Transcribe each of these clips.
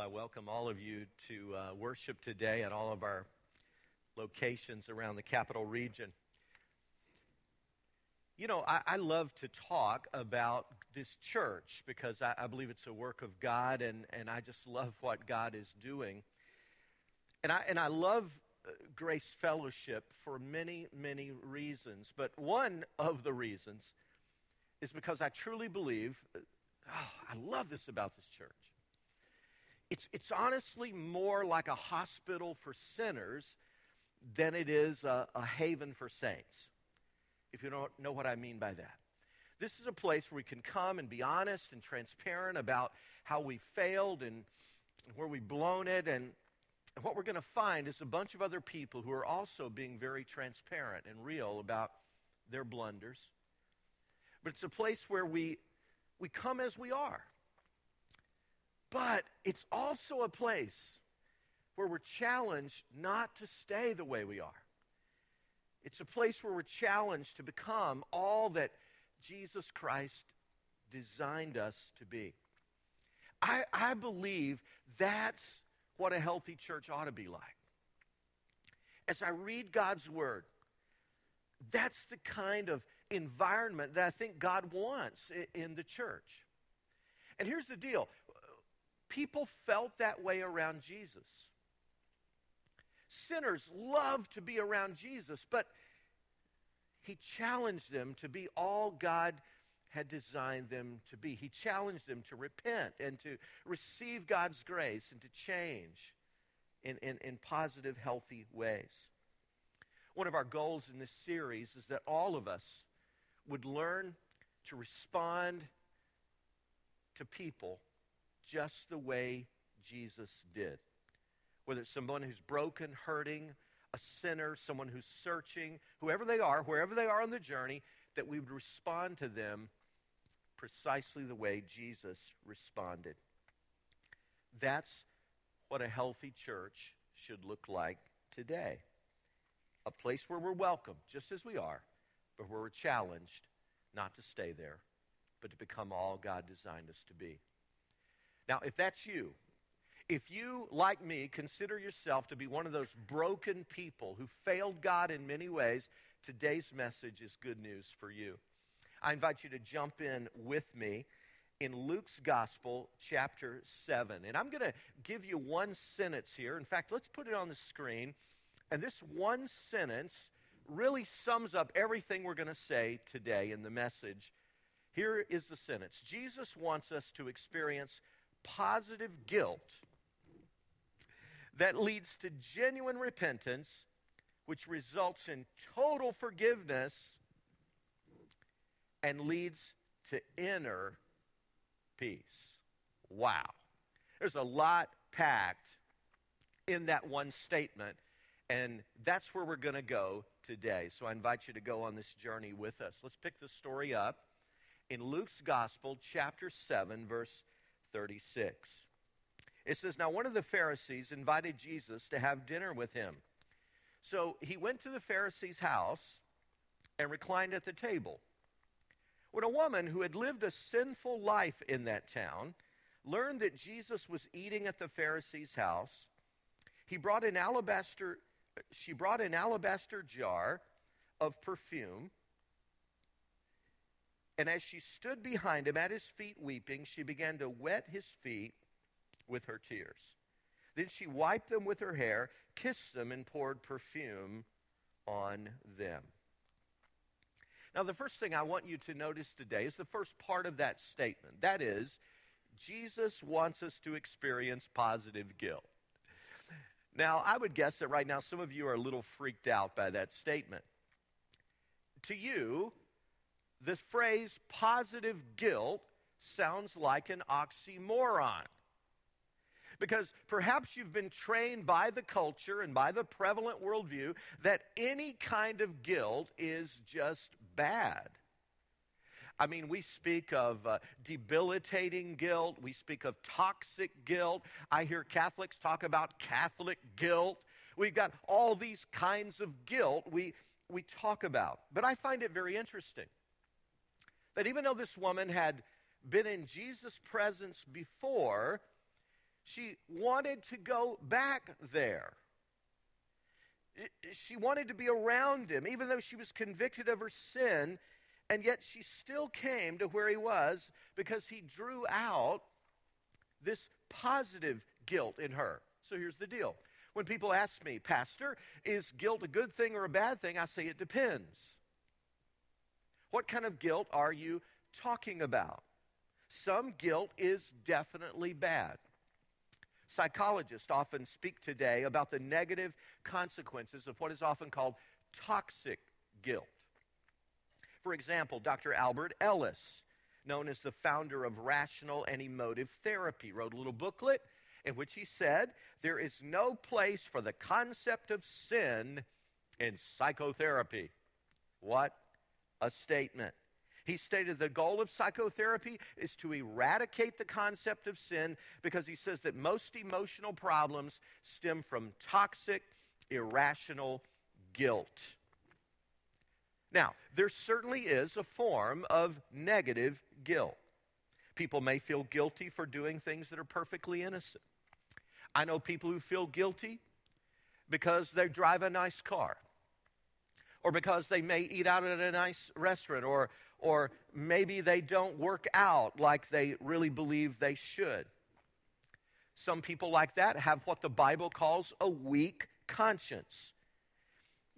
I welcome all of you to uh, worship today at all of our locations around the capital region. You know, I, I love to talk about this church because I, I believe it's a work of God, and, and I just love what God is doing. And I, and I love uh, Grace Fellowship for many, many reasons. But one of the reasons is because I truly believe, uh, oh, I love this about this church it's, it's honestly more like a hospital for sinners than it is a, a haven for saints, if you don't know what I mean by that. This is a place where we can come and be honest and transparent about how we failed and where we've blown it. And, what we're going to find is a bunch of other people who are also being very transparent and real about their blunders. But it's a place where we, we come as we are. But it's also a place where we're challenged not to stay the way we are. It's a place where we're challenged to become all that Jesus Christ designed us to be. I, I believe that's what a healthy church ought to be like. As I read God's word, that's the kind of environment that I think God wants in the church. And here's the deal People felt that way around Jesus. Sinners love to be around Jesus, but he challenged them to be all God had designed them to be. He challenged them to repent and to receive God's grace and to change in, in, in positive, healthy ways. One of our goals in this series is that all of us would learn to respond to people just the way Jesus did. Whether it's someone who's broken, hurting, a sinner, someone who's searching, whoever they are, wherever they are on the journey, that we would respond to them precisely the way Jesus responded. That's what a healthy church should look like today. A place where we're welcome, just as we are, but where we're challenged not to stay there, but to become all God designed us to be. Now, if that's you, if you, like me, consider yourself to be one of those broken people who failed God in many ways, today's message is good news for you. I invite you to jump in with me in Luke's Gospel, chapter 7. And I'm going to give you one sentence here. In fact, let's put it on the screen. And this one sentence really sums up everything we're going to say today in the message. Here is the sentence Jesus wants us to experience positive guilt that leads to genuine repentance, which results in total forgiveness and leads to inner peace. Wow. There's a lot packed in that one statement, and that's where we're going to go today. So I invite you to go on this journey with us. Let's pick the story up in Luke's Gospel, chapter 7, verse 36. It says, Now one of the Pharisees invited Jesus to have dinner with him. So he went to the Pharisee's house and reclined at the table. When a woman who had lived a sinful life in that town learned that Jesus was eating at the Pharisee's house, he brought an alabaster, she brought an alabaster jar of perfume and as she stood behind him at his feet weeping, she began to wet his feet with her tears. Then she wiped them with her hair, kissed them, and poured perfume on them. Now, the first thing I want you to notice today is the first part of that statement. That is, Jesus wants us to experience positive guilt. Now, I would guess that right now some of you are a little freaked out by that statement. To you, the phrase positive guilt sounds like an oxymoron. Because perhaps you've been trained by the culture and by the prevalent worldview that any kind of guilt is just bad. I mean, we speak of uh, debilitating guilt. We speak of toxic guilt. I hear Catholics talk about Catholic guilt. We've got all these kinds of guilt we, we talk about. But I find it very interesting that even though this woman had been in Jesus' presence before, She wanted to go back there. She wanted to be around him, even though she was convicted of her sin, and yet she still came to where he was because he drew out this positive guilt in her. So here's the deal. When people ask me, Pastor, is guilt a good thing or a bad thing? I say it depends. What kind of guilt are you talking about? Some guilt is definitely bad. Psychologists often speak today about the negative consequences of what is often called toxic guilt. For example, Dr. Albert Ellis, known as the founder of rational and emotive therapy, wrote a little booklet in which he said, There is no place for the concept of sin in psychotherapy. What a statement. He stated the goal of psychotherapy is to eradicate the concept of sin because he says that most emotional problems stem from toxic, irrational guilt. Now, there certainly is a form of negative guilt. People may feel guilty for doing things that are perfectly innocent. I know people who feel guilty because they drive a nice car or because they may eat out at a nice restaurant, or, or maybe they don't work out like they really believe they should. Some people like that have what the Bible calls a weak conscience.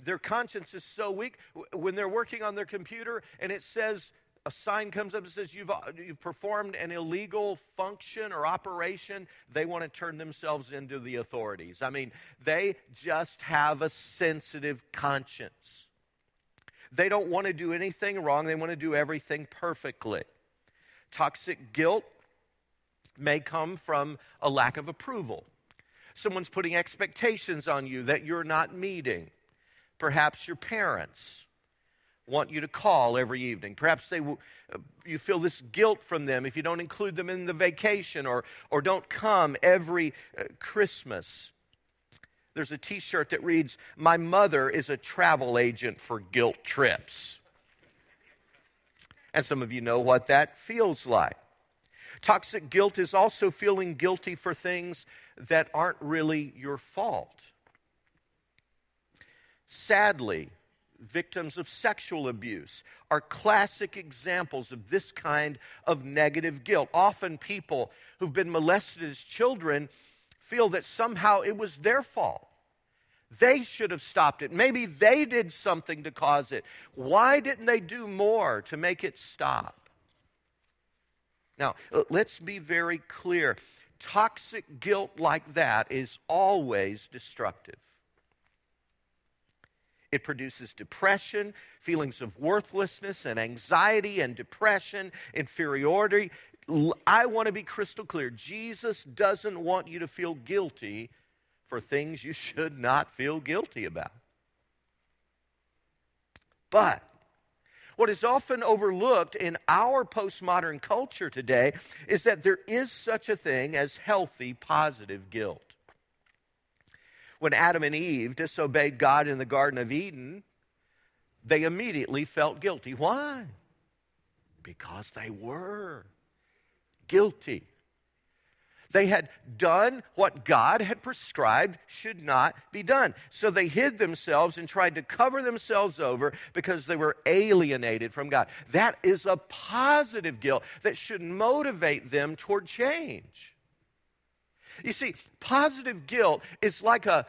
Their conscience is so weak when they're working on their computer and it says, a sign comes up and says you've, you've performed an illegal function or operation, they want to turn themselves into the authorities. I mean, they just have a sensitive conscience. They don't want to do anything wrong, they want to do everything perfectly. Toxic guilt may come from a lack of approval. Someone's putting expectations on you that you're not meeting. Perhaps your parents want you to call every evening. Perhaps they, you feel this guilt from them if you don't include them in the vacation or, or don't come every uh, Christmas. There's a t shirt that reads, My mother is a travel agent for guilt trips. And some of you know what that feels like. Toxic guilt is also feeling guilty for things that aren't really your fault. Sadly, victims of sexual abuse are classic examples of this kind of negative guilt. Often, people who've been molested as children feel that somehow it was their fault. They should have stopped it. Maybe they did something to cause it. Why didn't they do more to make it stop? Now, uh, let's be very clear. Toxic guilt like that is always destructive. It produces depression, feelings of worthlessness, and anxiety, and depression, inferiority, I want to be crystal clear. Jesus doesn't want you to feel guilty for things you should not feel guilty about. But what is often overlooked in our postmodern culture today is that there is such a thing as healthy, positive guilt. When Adam and Eve disobeyed God in the Garden of Eden, they immediately felt guilty. Why? Because they were guilty. They had done what God had prescribed should not be done. So they hid themselves and tried to cover themselves over because they were alienated from God. That is a positive guilt that should motivate them toward change. You see, positive guilt is like a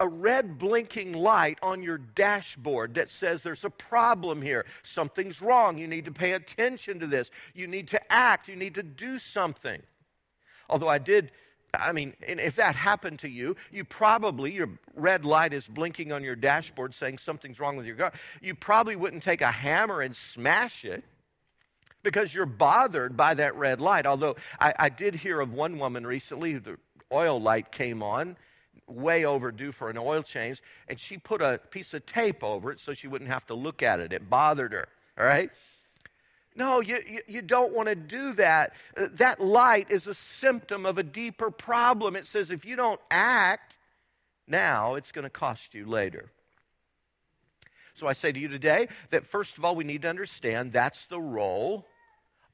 a red blinking light on your dashboard that says there's a problem here. Something's wrong. You need to pay attention to this. You need to act. You need to do something. Although I did, I mean, if that happened to you, you probably, your red light is blinking on your dashboard saying something's wrong with your car. You probably wouldn't take a hammer and smash it because you're bothered by that red light. Although I, I did hear of one woman recently, the oil light came on way overdue for an oil change, and she put a piece of tape over it so she wouldn't have to look at it. It bothered her, all right? No, you, you, you, don't want to do that. Uh, that light is a symptom of a deeper problem. It says if you don't act now, it's going to cost you later. So I say to you today that first of all, we need to understand that's the role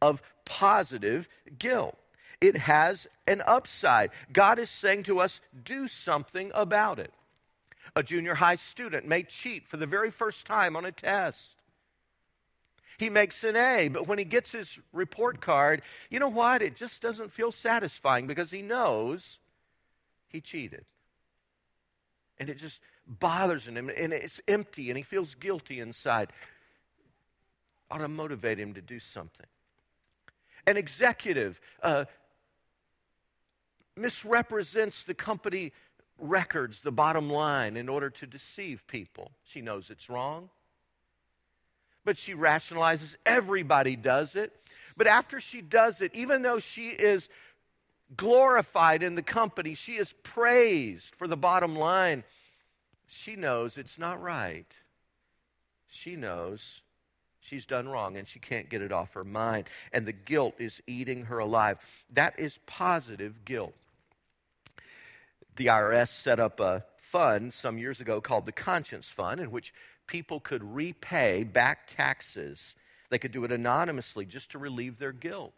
of positive guilt. It has an upside. God is saying to us, do something about it. A junior high student may cheat for the very first time on a test. He makes an A, but when he gets his report card, you know what? It just doesn't feel satisfying because he knows he cheated. And it just bothers him, and it's empty, and he feels guilty inside. Ought to motivate him to do something. An executive uh, misrepresents the company records, the bottom line, in order to deceive people. She knows it's wrong but she rationalizes everybody does it. But after she does it, even though she is glorified in the company, she is praised for the bottom line, she knows it's not right. She knows she's done wrong and she can't get it off her mind. And the guilt is eating her alive. That is positive guilt. The IRS set up a fund some years ago called the Conscience Fund, in which people could repay back taxes. They could do it anonymously just to relieve their guilt.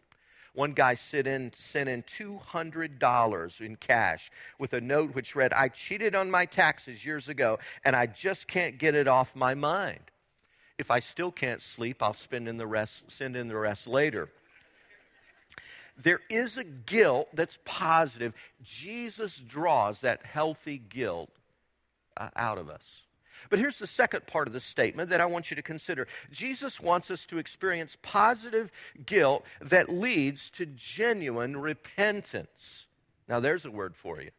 One guy sent in, sent in $200 in cash with a note which read, I cheated on my taxes years ago and I just can't get it off my mind. If I still can't sleep, I'll spend in the rest, send in the rest later. There is a guilt that's positive. Jesus draws that healthy guilt uh, out of us. But here's the second part of the statement that I want you to consider Jesus wants us to experience positive guilt that leads to genuine repentance. Now, there's a word for you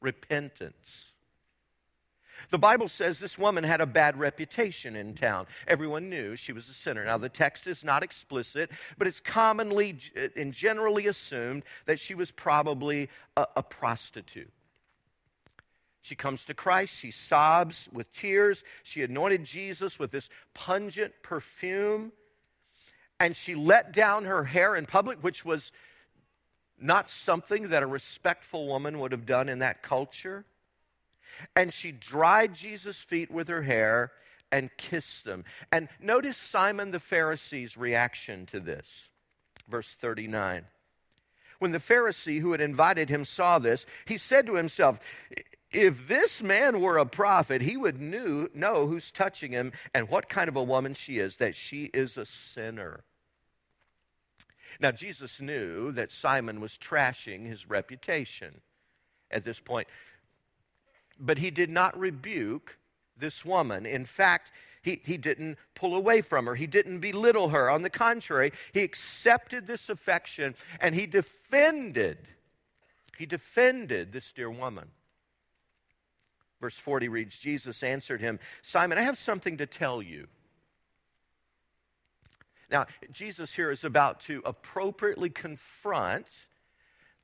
repentance. The Bible says this woman had a bad reputation in town. Everyone knew she was a sinner. Now, the text is not explicit, but it's commonly uh, and generally assumed that she was probably a, a prostitute. She comes to Christ. She sobs with tears. She anointed Jesus with this pungent perfume. And she let down her hair in public, which was not something that a respectful woman would have done in that culture. And she dried Jesus' feet with her hair and kissed them. And notice Simon the Pharisee's reaction to this. Verse 39. When the Pharisee who had invited him saw this, he said to himself, if this man were a prophet, he would knew, know who's touching him and what kind of a woman she is, that she is a sinner. Now, Jesus knew that Simon was trashing his reputation at this point, but he did not rebuke this woman. In fact, he, he didn't pull away from her. He didn't belittle her. On the contrary, he accepted this affection and he defended, he defended this dear woman. Verse 40 reads Jesus answered him, Simon, I have something to tell you. Now, Jesus here is about to appropriately confront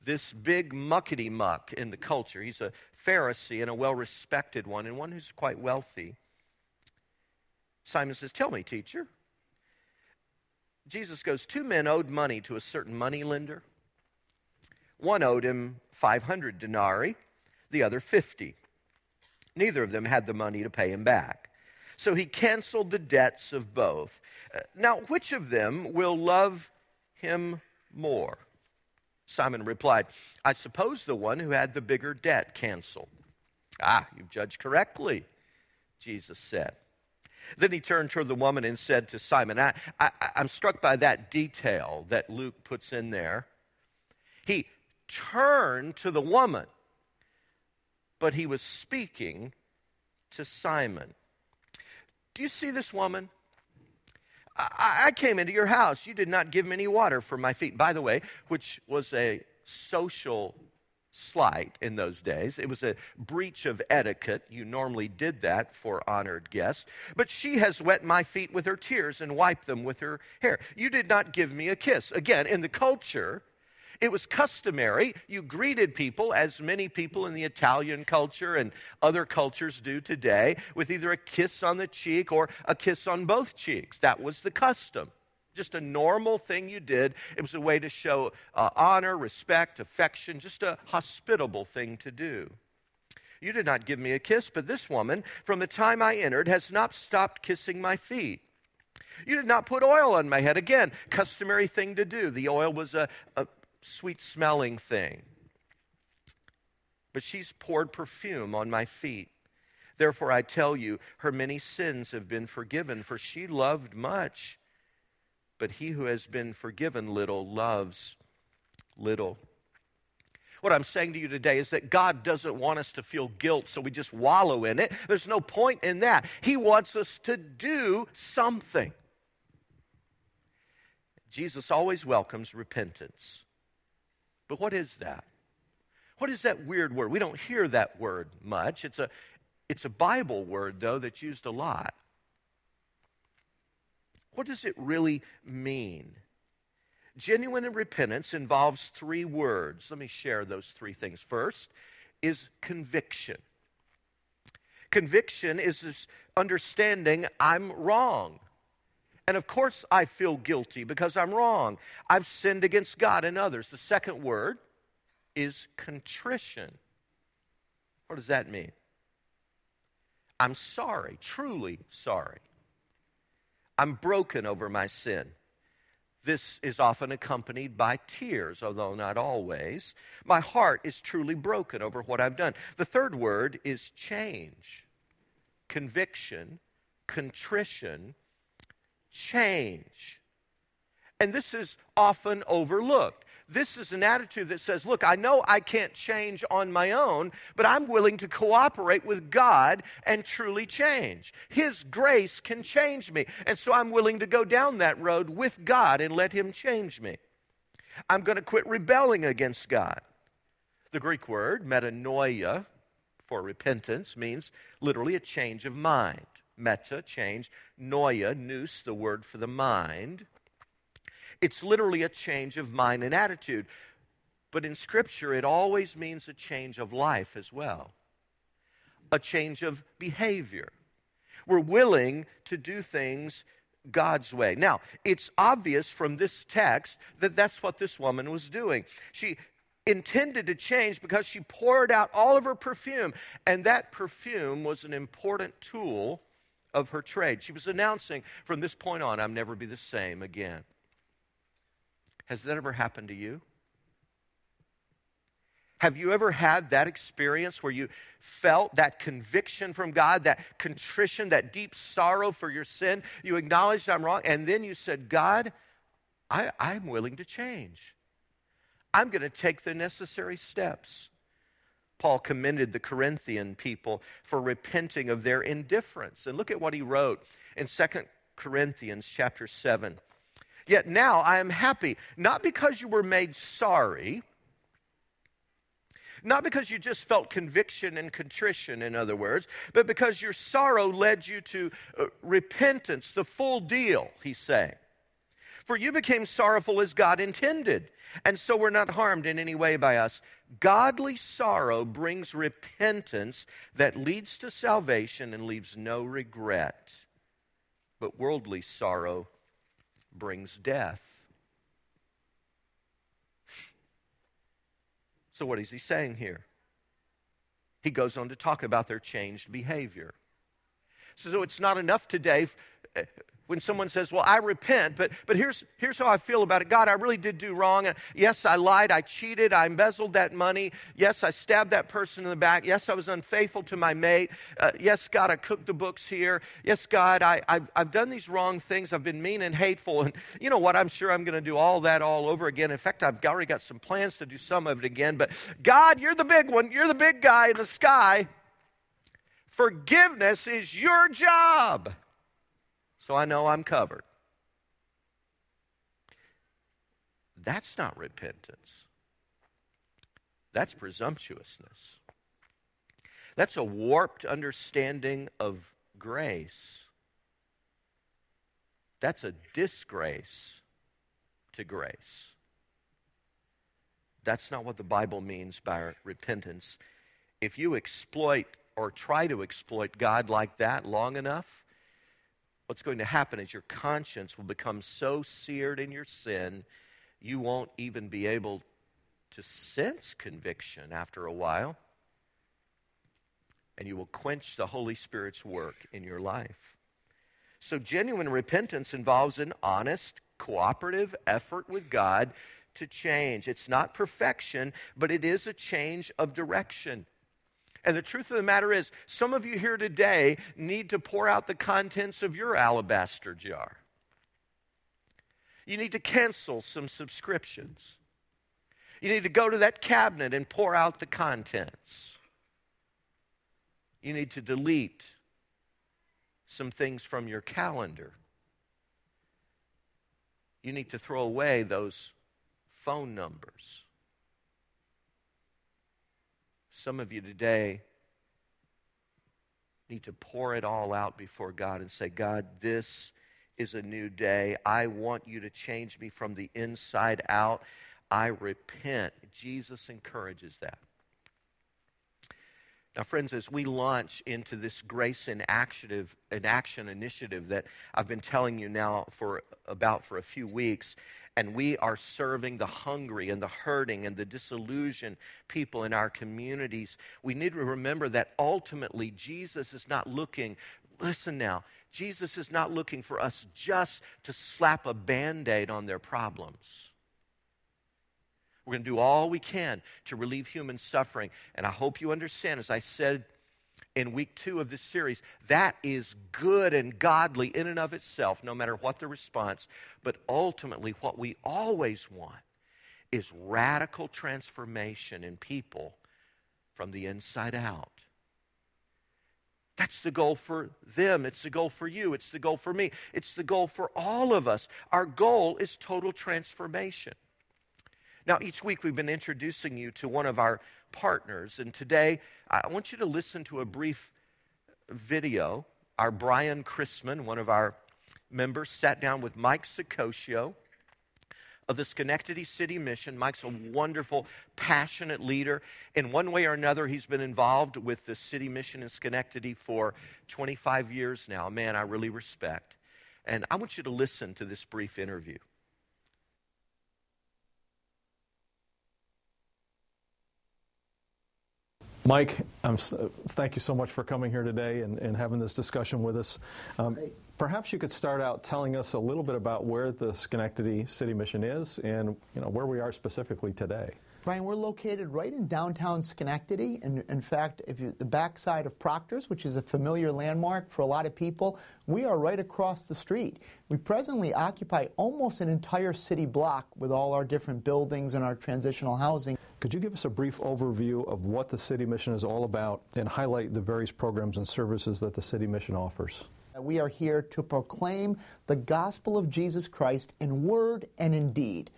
this big muckety muck in the culture. He's a Pharisee and a well respected one, and one who's quite wealthy. Simon says, Tell me, teacher. Jesus goes, Two men owed money to a certain money lender. One owed him 500 denarii, the other 50. Neither of them had the money to pay him back. So he canceled the debts of both. Now, which of them will love him more? Simon replied, I suppose the one who had the bigger debt canceled. Ah, you've judged correctly, Jesus said. Then he turned toward the woman and said to Simon, I, I, I'm struck by that detail that Luke puts in there. He turned to the woman but he was speaking to Simon. Do you see this woman? I, I, came into your house. You did not give me any water for my feet. By the way, which was a social slight in those days. It was a breach of etiquette. You normally did that for honored guests. But she has wet my feet with her tears and wiped them with her hair. You did not give me a kiss. Again, in the culture, it was customary. You greeted people, as many people in the Italian culture and other cultures do today, with either a kiss on the cheek or a kiss on both cheeks. That was the custom. Just a normal thing you did. It was a way to show uh, honor, respect, affection, just a hospitable thing to do. You did not give me a kiss, but this woman, from the time I entered, has not stopped kissing my feet. You did not put oil on my head. Again, customary thing to do. The oil was a, a, sweet smelling thing. But she's poured perfume on my feet. Therefore, I tell you, her many sins have been forgiven, for she loved much. But he who has been forgiven little loves little. What I'm saying to you today is that God doesn't want us to feel guilt, so we just wallow in it. There's no point in that. He wants us to do something. Jesus always welcomes repentance. But what is that? What is that weird word? We don't hear that word much. It's a, it's a Bible word, though, that's used a lot. What does it really mean? Genuine repentance involves three words. Let me share those three things. First is conviction. Conviction is this understanding I'm wrong. And of course, I feel guilty because I'm wrong. I've sinned against God and others. The second word is contrition. What does that mean? I'm sorry, truly sorry. I'm broken over my sin. This is often accompanied by tears, although not always. My heart is truly broken over what I've done. The third word is change, conviction, contrition, change. And this is often overlooked. This is an attitude that says, Look, I know I can't change on my own, but I'm willing to cooperate with God and truly change. His grace can change me. And so I'm willing to go down that road with God and let Him change me. I'm going to quit rebelling against God. The Greek word, metanoia, for repentance, means literally a change of mind. Meta, change. Noia, nous, the word for the mind. It's literally a change of mind and attitude. But in Scripture, it always means a change of life as well, a change of behavior. We're willing to do things God's way. Now, it's obvious from this text that that's what this woman was doing. She intended to change because she poured out all of her perfume, and that perfume was an important tool of her trade. She was announcing, from this point on, I'll never be the same again. Has that ever happened to you? Have you ever had that experience where you felt that conviction from God, that contrition, that deep sorrow for your sin? You acknowledged I'm wrong, and then you said, God, I, I'm willing to change. I'm going to take the necessary steps. Paul commended the Corinthian people for repenting of their indifference. And look at what he wrote in 2 Corinthians chapter 7. Yet now I am happy, not because you were made sorry, not because you just felt conviction and contrition, in other words, but because your sorrow led you to uh, repentance, the full deal, he's saying. For you became sorrowful as God intended, and so were not harmed in any way by us. Godly sorrow brings repentance that leads to salvation and leaves no regret. But worldly sorrow brings death. So, what is he saying here? He goes on to talk about their changed behavior. So, it's not enough today when someone says, Well, I repent, but, but here's, here's how I feel about it God, I really did do wrong. Yes, I lied, I cheated, I embezzled that money. Yes, I stabbed that person in the back. Yes, I was unfaithful to my mate. Uh, yes, God, I cooked the books here. Yes, God, I, I've, I've done these wrong things. I've been mean and hateful. And you know what? I'm sure I'm going to do all that all over again. In fact, I've already got some plans to do some of it again. But God, you're the big one. You're the big guy in the sky. Forgiveness is your job so I know I'm covered. That's not repentance. That's presumptuousness. That's a warped understanding of grace. That's a disgrace to grace. That's not what the Bible means by repentance. If you exploit or try to exploit God like that long enough, what's going to happen is your conscience will become so seared in your sin, you won't even be able to sense conviction after a while. And you will quench the Holy Spirit's work in your life. So, genuine repentance involves an honest cooperative effort with God to change. It's not perfection, but it is a change of direction. And the truth of the matter is, some of you here today need to pour out the contents of your alabaster jar. You need to cancel some subscriptions. You need to go to that cabinet and pour out the contents. You need to delete some things from your calendar. You need to throw away those phone numbers. Some of you today need to pour it all out before God and say, God, this is a new day. I want you to change me from the inside out. I repent. Jesus encourages that. Now, friends, as we launch into this grace in action, action initiative that I've been telling you now for about for a few weeks, and we are serving the hungry and the hurting and the disillusioned people in our communities, we need to remember that ultimately Jesus is not looking, listen now, Jesus is not looking for us just to slap a band aid on their problems. We're going to do all we can to relieve human suffering. And I hope you understand, as I said in week two of this series, that is good and godly in and of itself, no matter what the response. But ultimately, what we always want is radical transformation in people from the inside out. That's the goal for them. It's the goal for you. It's the goal for me. It's the goal for all of us. Our goal is total transformation. Now, each week we've been introducing you to one of our partners, and today I want you to listen to a brief video. Our Brian Chrisman, one of our members, sat down with Mike Saccocio of the Schenectady City Mission. Mike's a wonderful, passionate leader. In one way or another, he's been involved with the City Mission in Schenectady for 25 years now. A man I really respect. And I want you to listen to this brief interview. Mike, um, thank you so much for coming here today and, and having this discussion with us. Um, perhaps you could start out telling us a little bit about where the Schenectady City Mission is and you know where we are specifically today. Brian, we're located right in downtown Schenectady. And in fact, if you, the backside of Proctor's, which is a familiar landmark for a lot of people, we are right across the street. We presently occupy almost an entire city block with all our different buildings and our transitional housing. Could you give us a brief overview of what the City Mission is all about and highlight the various programs and services that the City Mission offers? Uh, we are here to proclaim the gospel of Jesus Christ in word and in deed.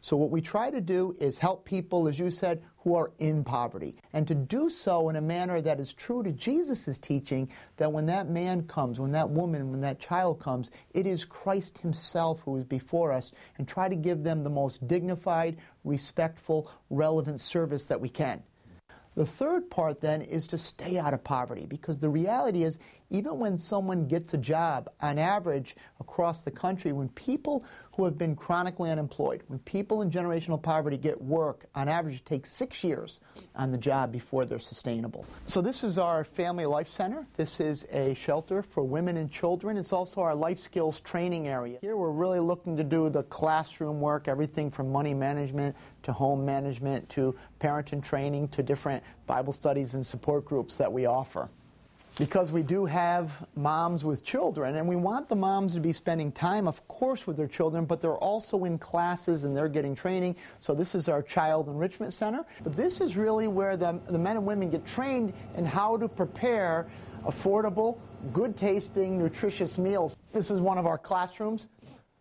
So, what we try to do is help people, as you said, who are in poverty, and to do so in a manner that is true to Jesus' teaching that when that man comes, when that woman, when that child comes, it is Christ Himself who is before us, and try to give them the most dignified, respectful, relevant service that we can. The third part then is to stay out of poverty because the reality is, even when someone gets a job, on average across the country, when people who have been chronically unemployed, when people in generational poverty get work, on average it takes six years on the job before they're sustainable. So, this is our Family Life Center. This is a shelter for women and children. It's also our life skills training area. Here we're really looking to do the classroom work, everything from money management to home management to parenting training to different Bible studies and support groups that we offer because we do have moms with children, and we want the moms to be spending time, of course, with their children, but they're also in classes and they're getting training. So, this is our Child Enrichment Center. But this is really where the, the men and women get trained in how to prepare affordable, good tasting, nutritious meals. This is one of our classrooms.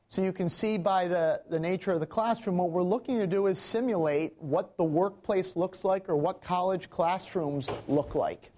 So you can see by the, the nature of the classroom, what we're looking to do is simulate what the workplace looks like or what college classrooms look like.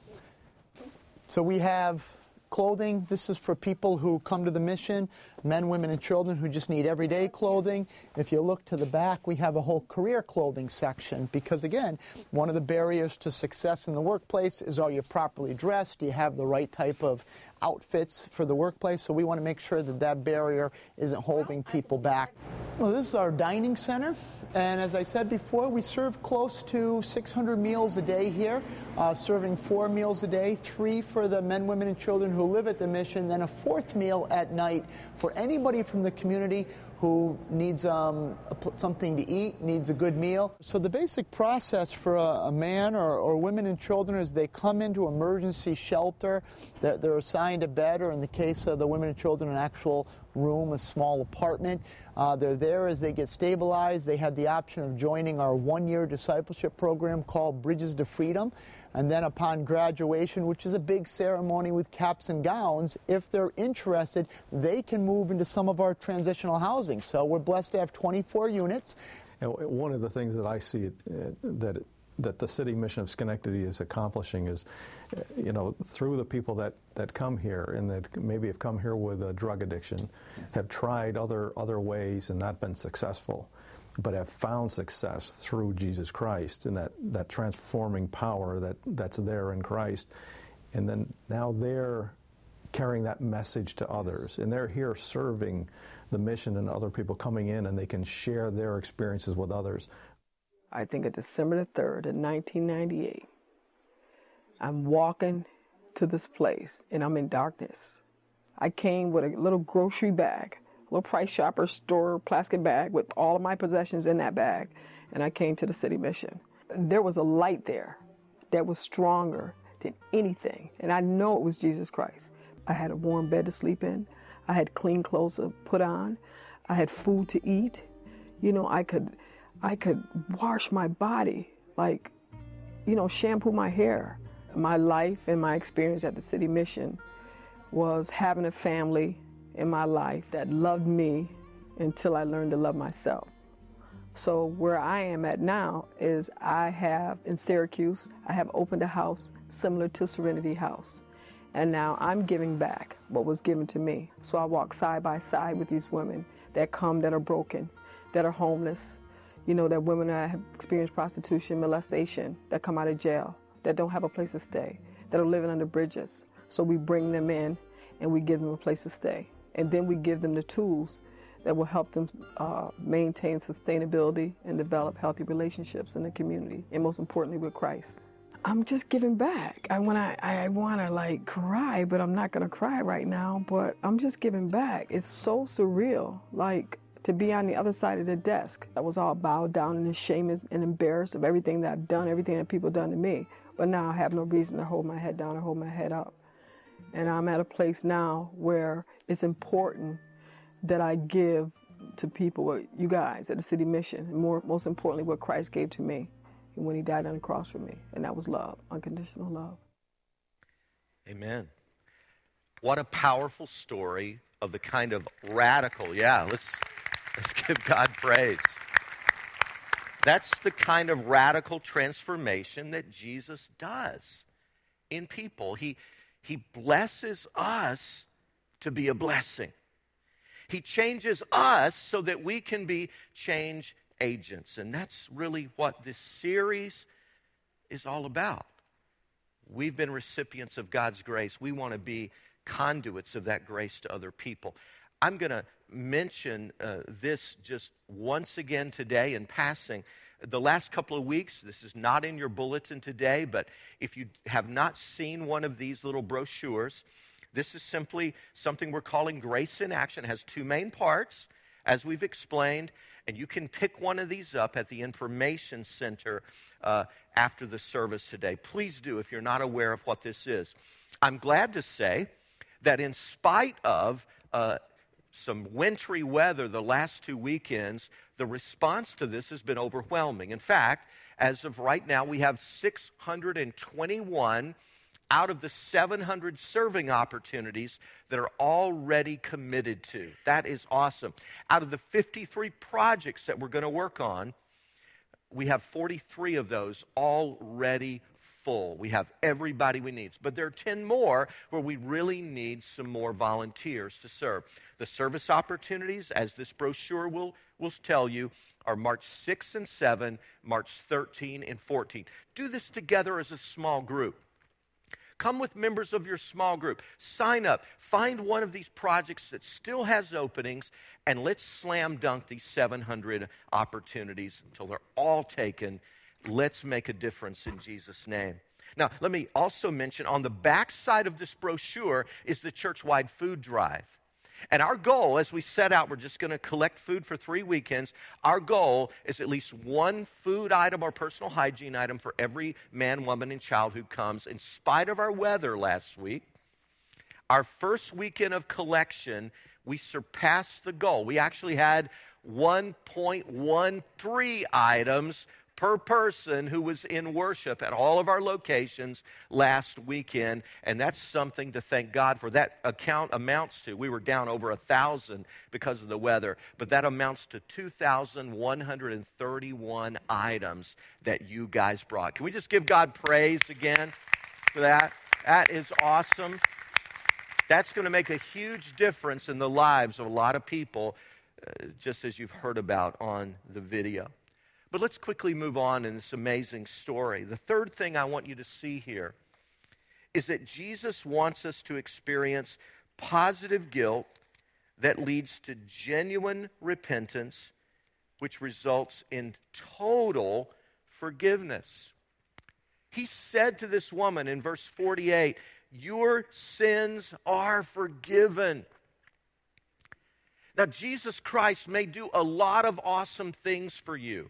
So we have clothing. This is for people who come to the mission, men, women, and children who just need everyday clothing. If you look to the back, we have a whole career clothing section because, again, one of the barriers to success in the workplace is are you properly dressed? Do you have the right type of outfits for the workplace? So we want to make sure that that barrier isn't holding people back. Well, this is our dining center. And as I said before, we serve close to 600 meals a day here, uh, serving four meals a day, three for the men, women, and children who live at the mission, then a fourth meal at night for anybody from the community who needs um, something to eat, needs a good meal. So the basic process for a, a man or, or, women and children is they come into emergency shelter. They're, they're, assigned a bed, or in the case of the women and children, an actual room, a small apartment. Uh, they're there as they get stabilized. They have the option of joining our one-year discipleship program called Bridges to Freedom. And then upon graduation, which is a big ceremony with caps and gowns, if they're interested, they can move into some of our transitional housing. So we're blessed to have 24 units. And one of the things that I see uh, that that the city mission of Schenectady is accomplishing is, uh, you know, through the people that, that come here and that maybe have come here with a drug addiction, have tried other other ways and not been successful but have found success through Jesus Christ and that, that transforming power that, that's there in Christ. And then now they're carrying that message to others. Yes. And they're here serving the mission and other people coming in and they can share their experiences with others. I think of December the 3rd in 1998. I'm walking to this place and I'm in darkness. I came with a little grocery bag little Price Chopper store plastic bag with all of my possessions in that bag. And I came to the city mission. There was a light there that was stronger than anything. And I know it was Jesus Christ. I had a warm bed to sleep in. I had clean clothes to put on. I had food to eat. You know, I could I could wash my body, like, you know, shampoo my hair. My life and my experience at the city mission was having a family in my life that loved me until I learned to love myself. So where I am at now is I have in Syracuse, I have opened a house similar to Serenity House. And now I'm giving back what was given to me. So I walk side by side with these women that come that are broken, that are homeless, you know, that women that have experienced prostitution, molestation, that come out of jail, that don't have a place to stay, that are living under bridges. So we bring them in and we give them a place to stay and then we give them the tools that will help them uh, maintain sustainability and develop healthy relationships in the community, and most importantly with Christ. I'm just giving back. I want to, I want to like cry, but I'm not going to cry right now. But I'm just giving back. It's so surreal, like to be on the other side of the desk. I was all bowed down and ashamed and embarrassed of everything that I've done, everything that people done to me. But now I have no reason to hold my head down or hold my head up. And I'm at a place now where it's important that I give to people what you guys at the city mission, and more most importantly, what Christ gave to me when He died on the cross for me, and that was love, unconditional love. Amen. What a powerful story of the kind of radical. Yeah, let's let's give God praise. That's the kind of radical transformation that Jesus does in people. He he blesses us to be a blessing. He changes us so that we can be change agents. And that's really what this series is all about. We've been recipients of God's grace. We want to be conduits of that grace to other people. I'm going to mention uh, this just once again today in passing. The last couple of weeks, this is not in your bulletin today, but if you have not seen one of these little brochures, this is simply something we're calling Grace in Action. It has two main parts, as we've explained, and you can pick one of these up at the Information Center uh, after the service today. Please do if you're not aware of what this is. I'm glad to say that in spite of uh, some wintry weather the last two weekends, the response to this has been overwhelming. In fact, as of right now, we have 621 out of the 700 serving opportunities that are already committed to. That is awesome. Out of the 53 projects that we're going to work on, we have 43 of those already full. We have everybody we need. But there are 10 more where we really need some more volunteers to serve. The service opportunities, as this brochure will, will tell you, are March 6 and 7, March 13 and 14. Do this together as a small group. Come with members of your small group. Sign up. Find one of these projects that still has openings, and let's slam dunk these 700 opportunities until they're all taken. Let's make a difference in Jesus' name. Now, let me also mention on the back side of this brochure is the church wide food drive. And our goal, as we set out, we're just going to collect food for three weekends. Our goal is at least one food item or personal hygiene item for every man, woman, and child who comes. In spite of our weather last week, our first weekend of collection, we surpassed the goal. We actually had 1.13 items per person who was in worship at all of our locations last weekend. And that's something to thank God for. That account amounts to, we were down over a thousand because of the weather, but that amounts to 2,131 items that you guys brought. Can we just give God praise again for that? That is awesome. That's going to make a huge difference in the lives of a lot of people, uh, just as you've heard about on the video. But let's quickly move on in this amazing story. The third thing I want you to see here is that Jesus wants us to experience positive guilt that leads to genuine repentance, which results in total forgiveness. He said to this woman in verse 48, Your sins are forgiven. Now, Jesus Christ may do a lot of awesome things for you.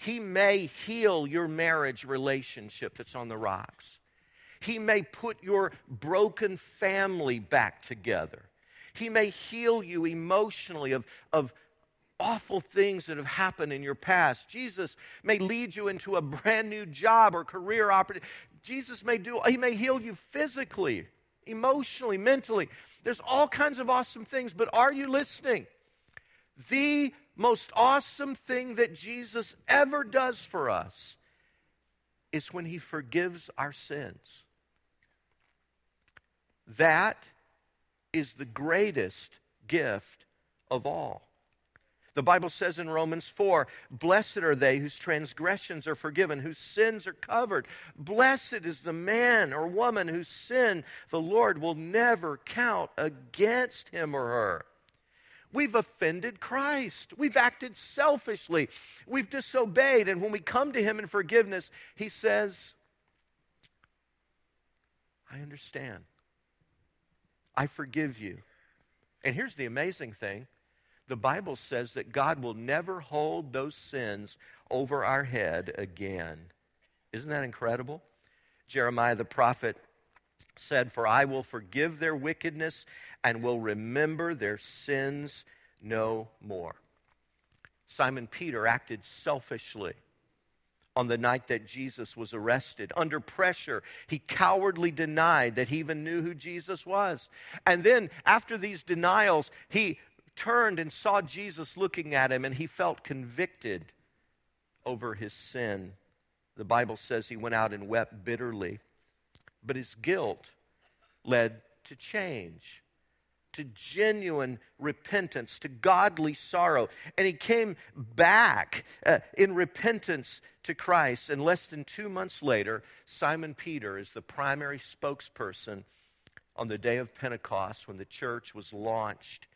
He may heal your marriage relationship that's on the rocks. He may put your broken family back together. He may heal you emotionally of, of awful things that have happened in your past. Jesus may lead you into a brand new job or career opportunity. Jesus may do, he may heal you physically, emotionally, mentally. There's all kinds of awesome things, but are you listening? The most awesome thing that Jesus ever does for us is when he forgives our sins. That is the greatest gift of all. The Bible says in Romans 4 Blessed are they whose transgressions are forgiven, whose sins are covered. Blessed is the man or woman whose sin the Lord will never count against him or her. We've offended Christ. We've acted selfishly. We've disobeyed. And when we come to Him in forgiveness, He says, I understand. I forgive you. And here's the amazing thing the Bible says that God will never hold those sins over our head again. Isn't that incredible? Jeremiah the prophet said, For I will forgive their wickedness and will remember their sins no more. Simon Peter acted selfishly on the night that Jesus was arrested. Under pressure, he cowardly denied that he even knew who Jesus was. And then, after these denials, he turned and saw Jesus looking at him, and he felt convicted over his sin. The Bible says he went out and wept bitterly, but his guilt led to change to genuine repentance, to godly sorrow. And he came back uh, in repentance to Christ. And less than two months later, Simon Peter is the primary spokesperson on the day of Pentecost when the church was launched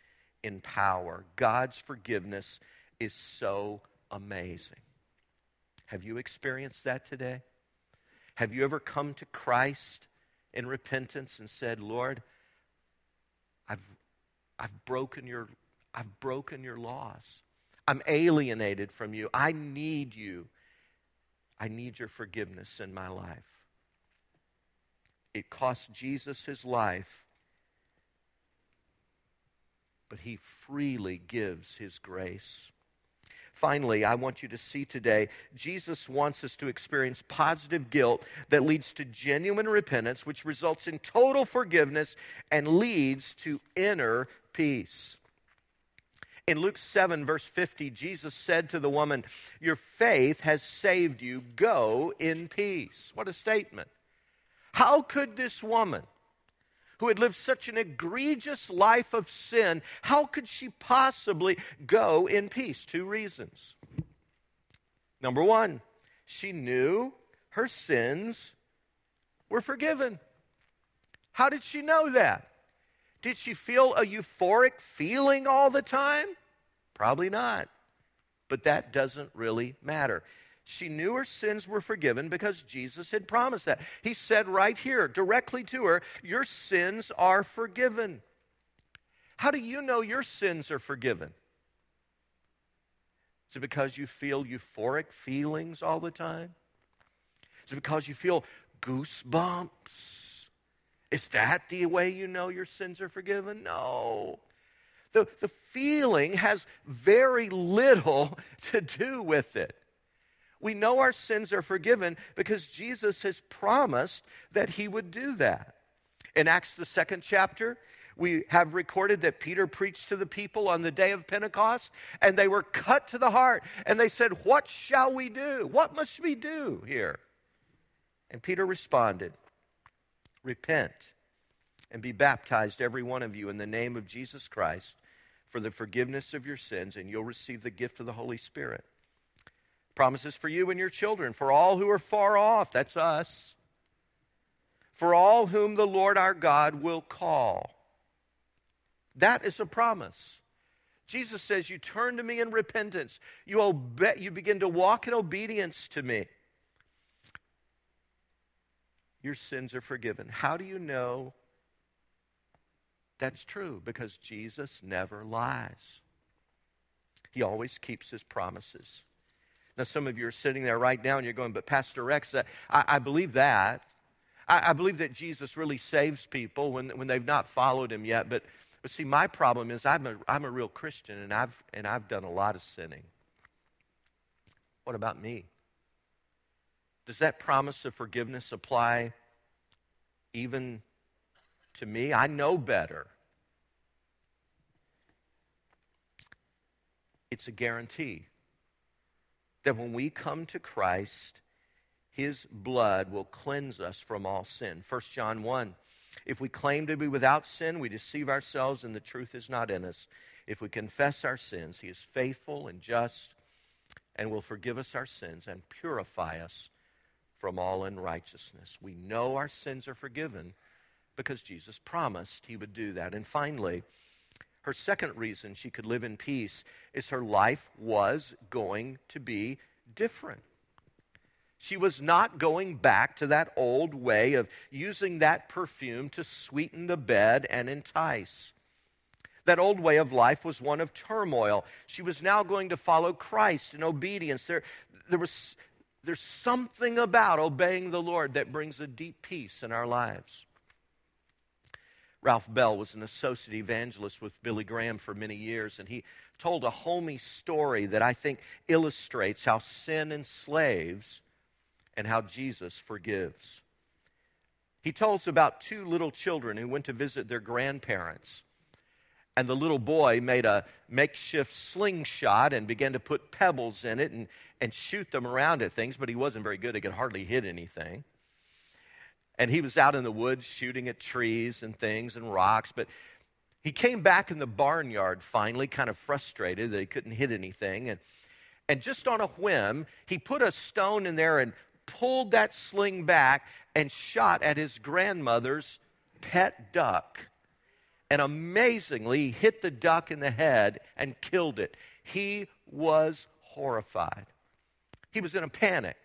in power. God's forgiveness is so amazing. Have you experienced that today? Have you ever come to Christ in repentance and said, Lord, I've, I've, broken your, I've broken your laws. I'm alienated from you. I need you. I need your forgiveness in my life. It cost Jesus his life, but he freely gives his grace. Finally, I want you to see today Jesus wants us to experience positive guilt that leads to genuine repentance, which results in total forgiveness and leads to inner peace. In Luke 7, verse 50, Jesus said to the woman, Your faith has saved you. Go in peace. What a statement. How could this woman, who had lived such an egregious life of sin, how could she possibly go in peace? Two reasons. Number one, she knew her sins were forgiven. How did she know that? Did she feel a euphoric feeling all the time? Probably not. But that doesn't really matter. She knew her sins were forgiven because Jesus had promised that. He said right here, directly to her, Your sins are forgiven. How do you know your sins are forgiven? Is it because you feel euphoric feelings all the time? Is it because you feel goosebumps? Is that the way you know your sins are forgiven? No. The, the feeling has very little to do with it. We know our sins are forgiven because Jesus has promised that he would do that. In Acts, the second chapter, we have recorded that Peter preached to the people on the day of Pentecost, and they were cut to the heart. And they said, What shall we do? What must we do here? And Peter responded, Repent and be baptized, every one of you, in the name of Jesus Christ for the forgiveness of your sins, and you'll receive the gift of the Holy Spirit. Promises for you and your children, for all who are far off, that's us, for all whom the Lord our God will call. That is a promise. Jesus says, You turn to me in repentance, you, obe- you begin to walk in obedience to me. Your sins are forgiven. How do you know that's true? Because Jesus never lies, He always keeps His promises. Now, some of you are sitting there right now and you're going, But Pastor Rex, uh, I, I believe that. I, I believe that Jesus really saves people when, when they've not followed Him yet. But but see, my problem is I'm a, I'm a real Christian and I've, and I've done a lot of sinning. What about me? Does that promise of forgiveness apply even to me? I know better. It's a guarantee that when we come to Christ, his blood will cleanse us from all sin. 1 John 1 if we claim to be without sin, we deceive ourselves and the truth is not in us. If we confess our sins, He is faithful and just and will forgive us our sins and purify us from all unrighteousness. We know our sins are forgiven because Jesus promised He would do that. And finally, her second reason she could live in peace is her life was going to be different. She was not going back to that old way of using that perfume to sweeten the bed and entice. That old way of life was one of turmoil. She was now going to follow Christ in obedience. There, there was, there's something about obeying the Lord that brings a deep peace in our lives. Ralph Bell was an associate evangelist with Billy Graham for many years, and he told a homey story that I think illustrates how sin enslaves and how Jesus forgives. He tells about two little children who went to visit their grandparents. And the little boy made a makeshift slingshot and began to put pebbles in it and, and shoot them around at things, but he wasn't very good. He could hardly hit anything. And he was out in the woods shooting at trees and things and rocks, but he came back in the barnyard finally, kind of frustrated that he couldn't hit anything. And, and just on a whim, he put a stone in there and pulled that sling back and shot at his grandmother's pet duck. And amazingly, he hit the duck in the head and killed it. He was horrified. He was in a panic.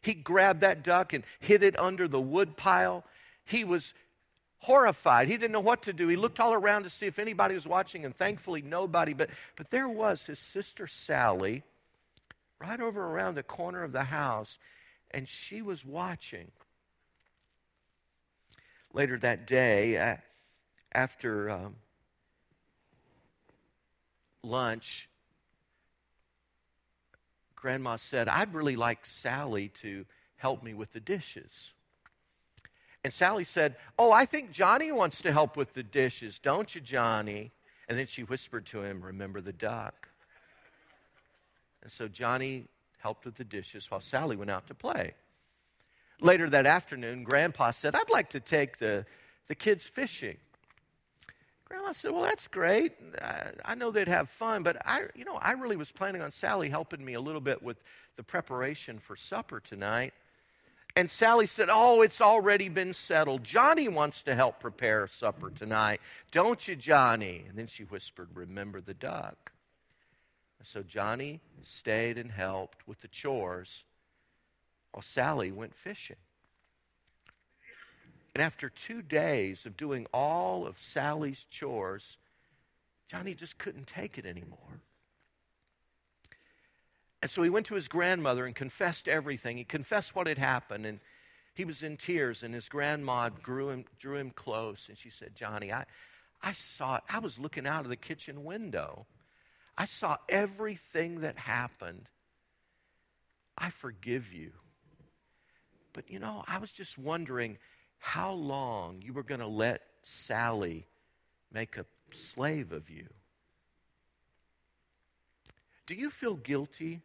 He grabbed that duck and hid it under the wood pile. He was horrified. He didn't know what to do. He looked all around to see if anybody was watching, and thankfully, nobody. But, but there was his sister Sally right over around the corner of the house and she was watching. Later that day, after um, lunch, Grandma said, I'd really like Sally to help me with the dishes. And Sally said, Oh, I think Johnny wants to help with the dishes, don't you, Johnny? And then she whispered to him, Remember the duck. And so Johnny helped with the dishes while Sally went out to play. Later that afternoon, Grandpa said, I'd like to take the, the kids fishing. Grandma said, Well, that's great. I, know they'd have fun, but I, you know, I really was planning on Sally helping me a little bit with the preparation for supper tonight. And Sally said, Oh, it's already been settled. Johnny wants to help prepare supper tonight. Don't you, Johnny? And then she whispered, Remember the duck. So Johnny stayed and helped with the chores while Sally went fishing. And after two days of doing all of Sally's chores, Johnny just couldn't take it anymore. And so he went to his grandmother and confessed everything. He confessed what had happened, and he was in tears. And his grandma drew him, drew him close, and she said, Johnny, I, I saw it. I was looking out of the kitchen window. I saw everything that happened. I forgive you. But you know, I was just wondering how long you were going to let Sally make a slave of you. Do you feel guilty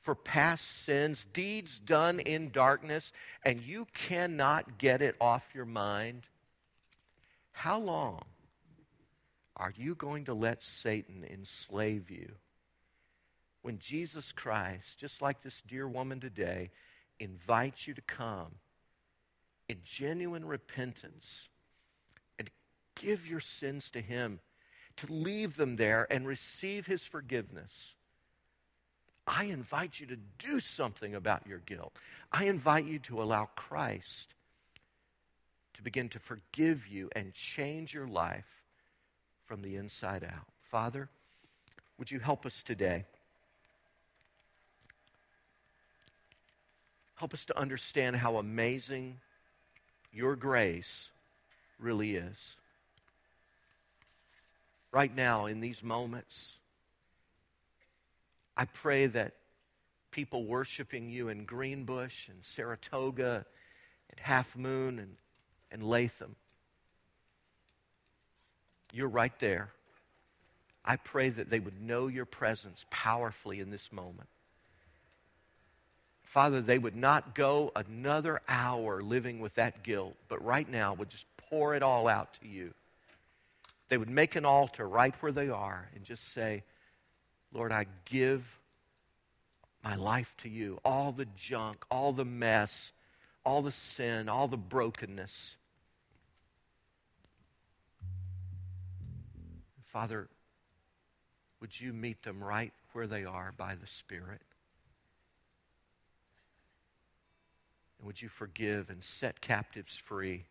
for past sins, deeds done in darkness, and you cannot get it off your mind? How long are you going to let Satan enslave you? When Jesus Christ, just like this dear woman today, invites you to come in genuine repentance and give your sins to Him, to leave them there and receive His forgiveness. I invite you to do something about your guilt. I invite you to allow Christ to begin to forgive you and change your life from the inside out. Father, would you help us today? Help us to understand how amazing your grace really is. Right now, in these moments, I pray that people worshiping you in Greenbush and Saratoga and Halfmoon and, and Latham, you're right there. I pray that they would know your presence powerfully in this moment. Father, they would not go another hour living with that guilt, but right now would just pour it all out to you. They would make an altar right where they are and just say, Lord, I give my life to you. All the junk, all the mess, all the sin, all the brokenness. Father, would you meet them right where they are by the Spirit? And would you forgive and set captives free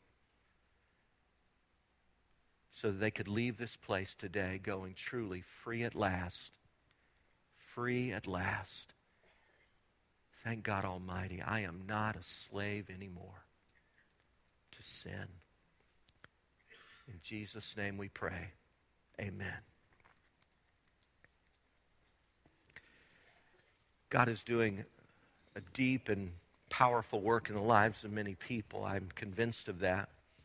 so that they could leave this place today going truly free at last? Free at last. Thank God Almighty, I am not a slave anymore to sin. In Jesus' name we pray. Amen. God is doing a deep and powerful work in the lives of many people. I'm convinced of that.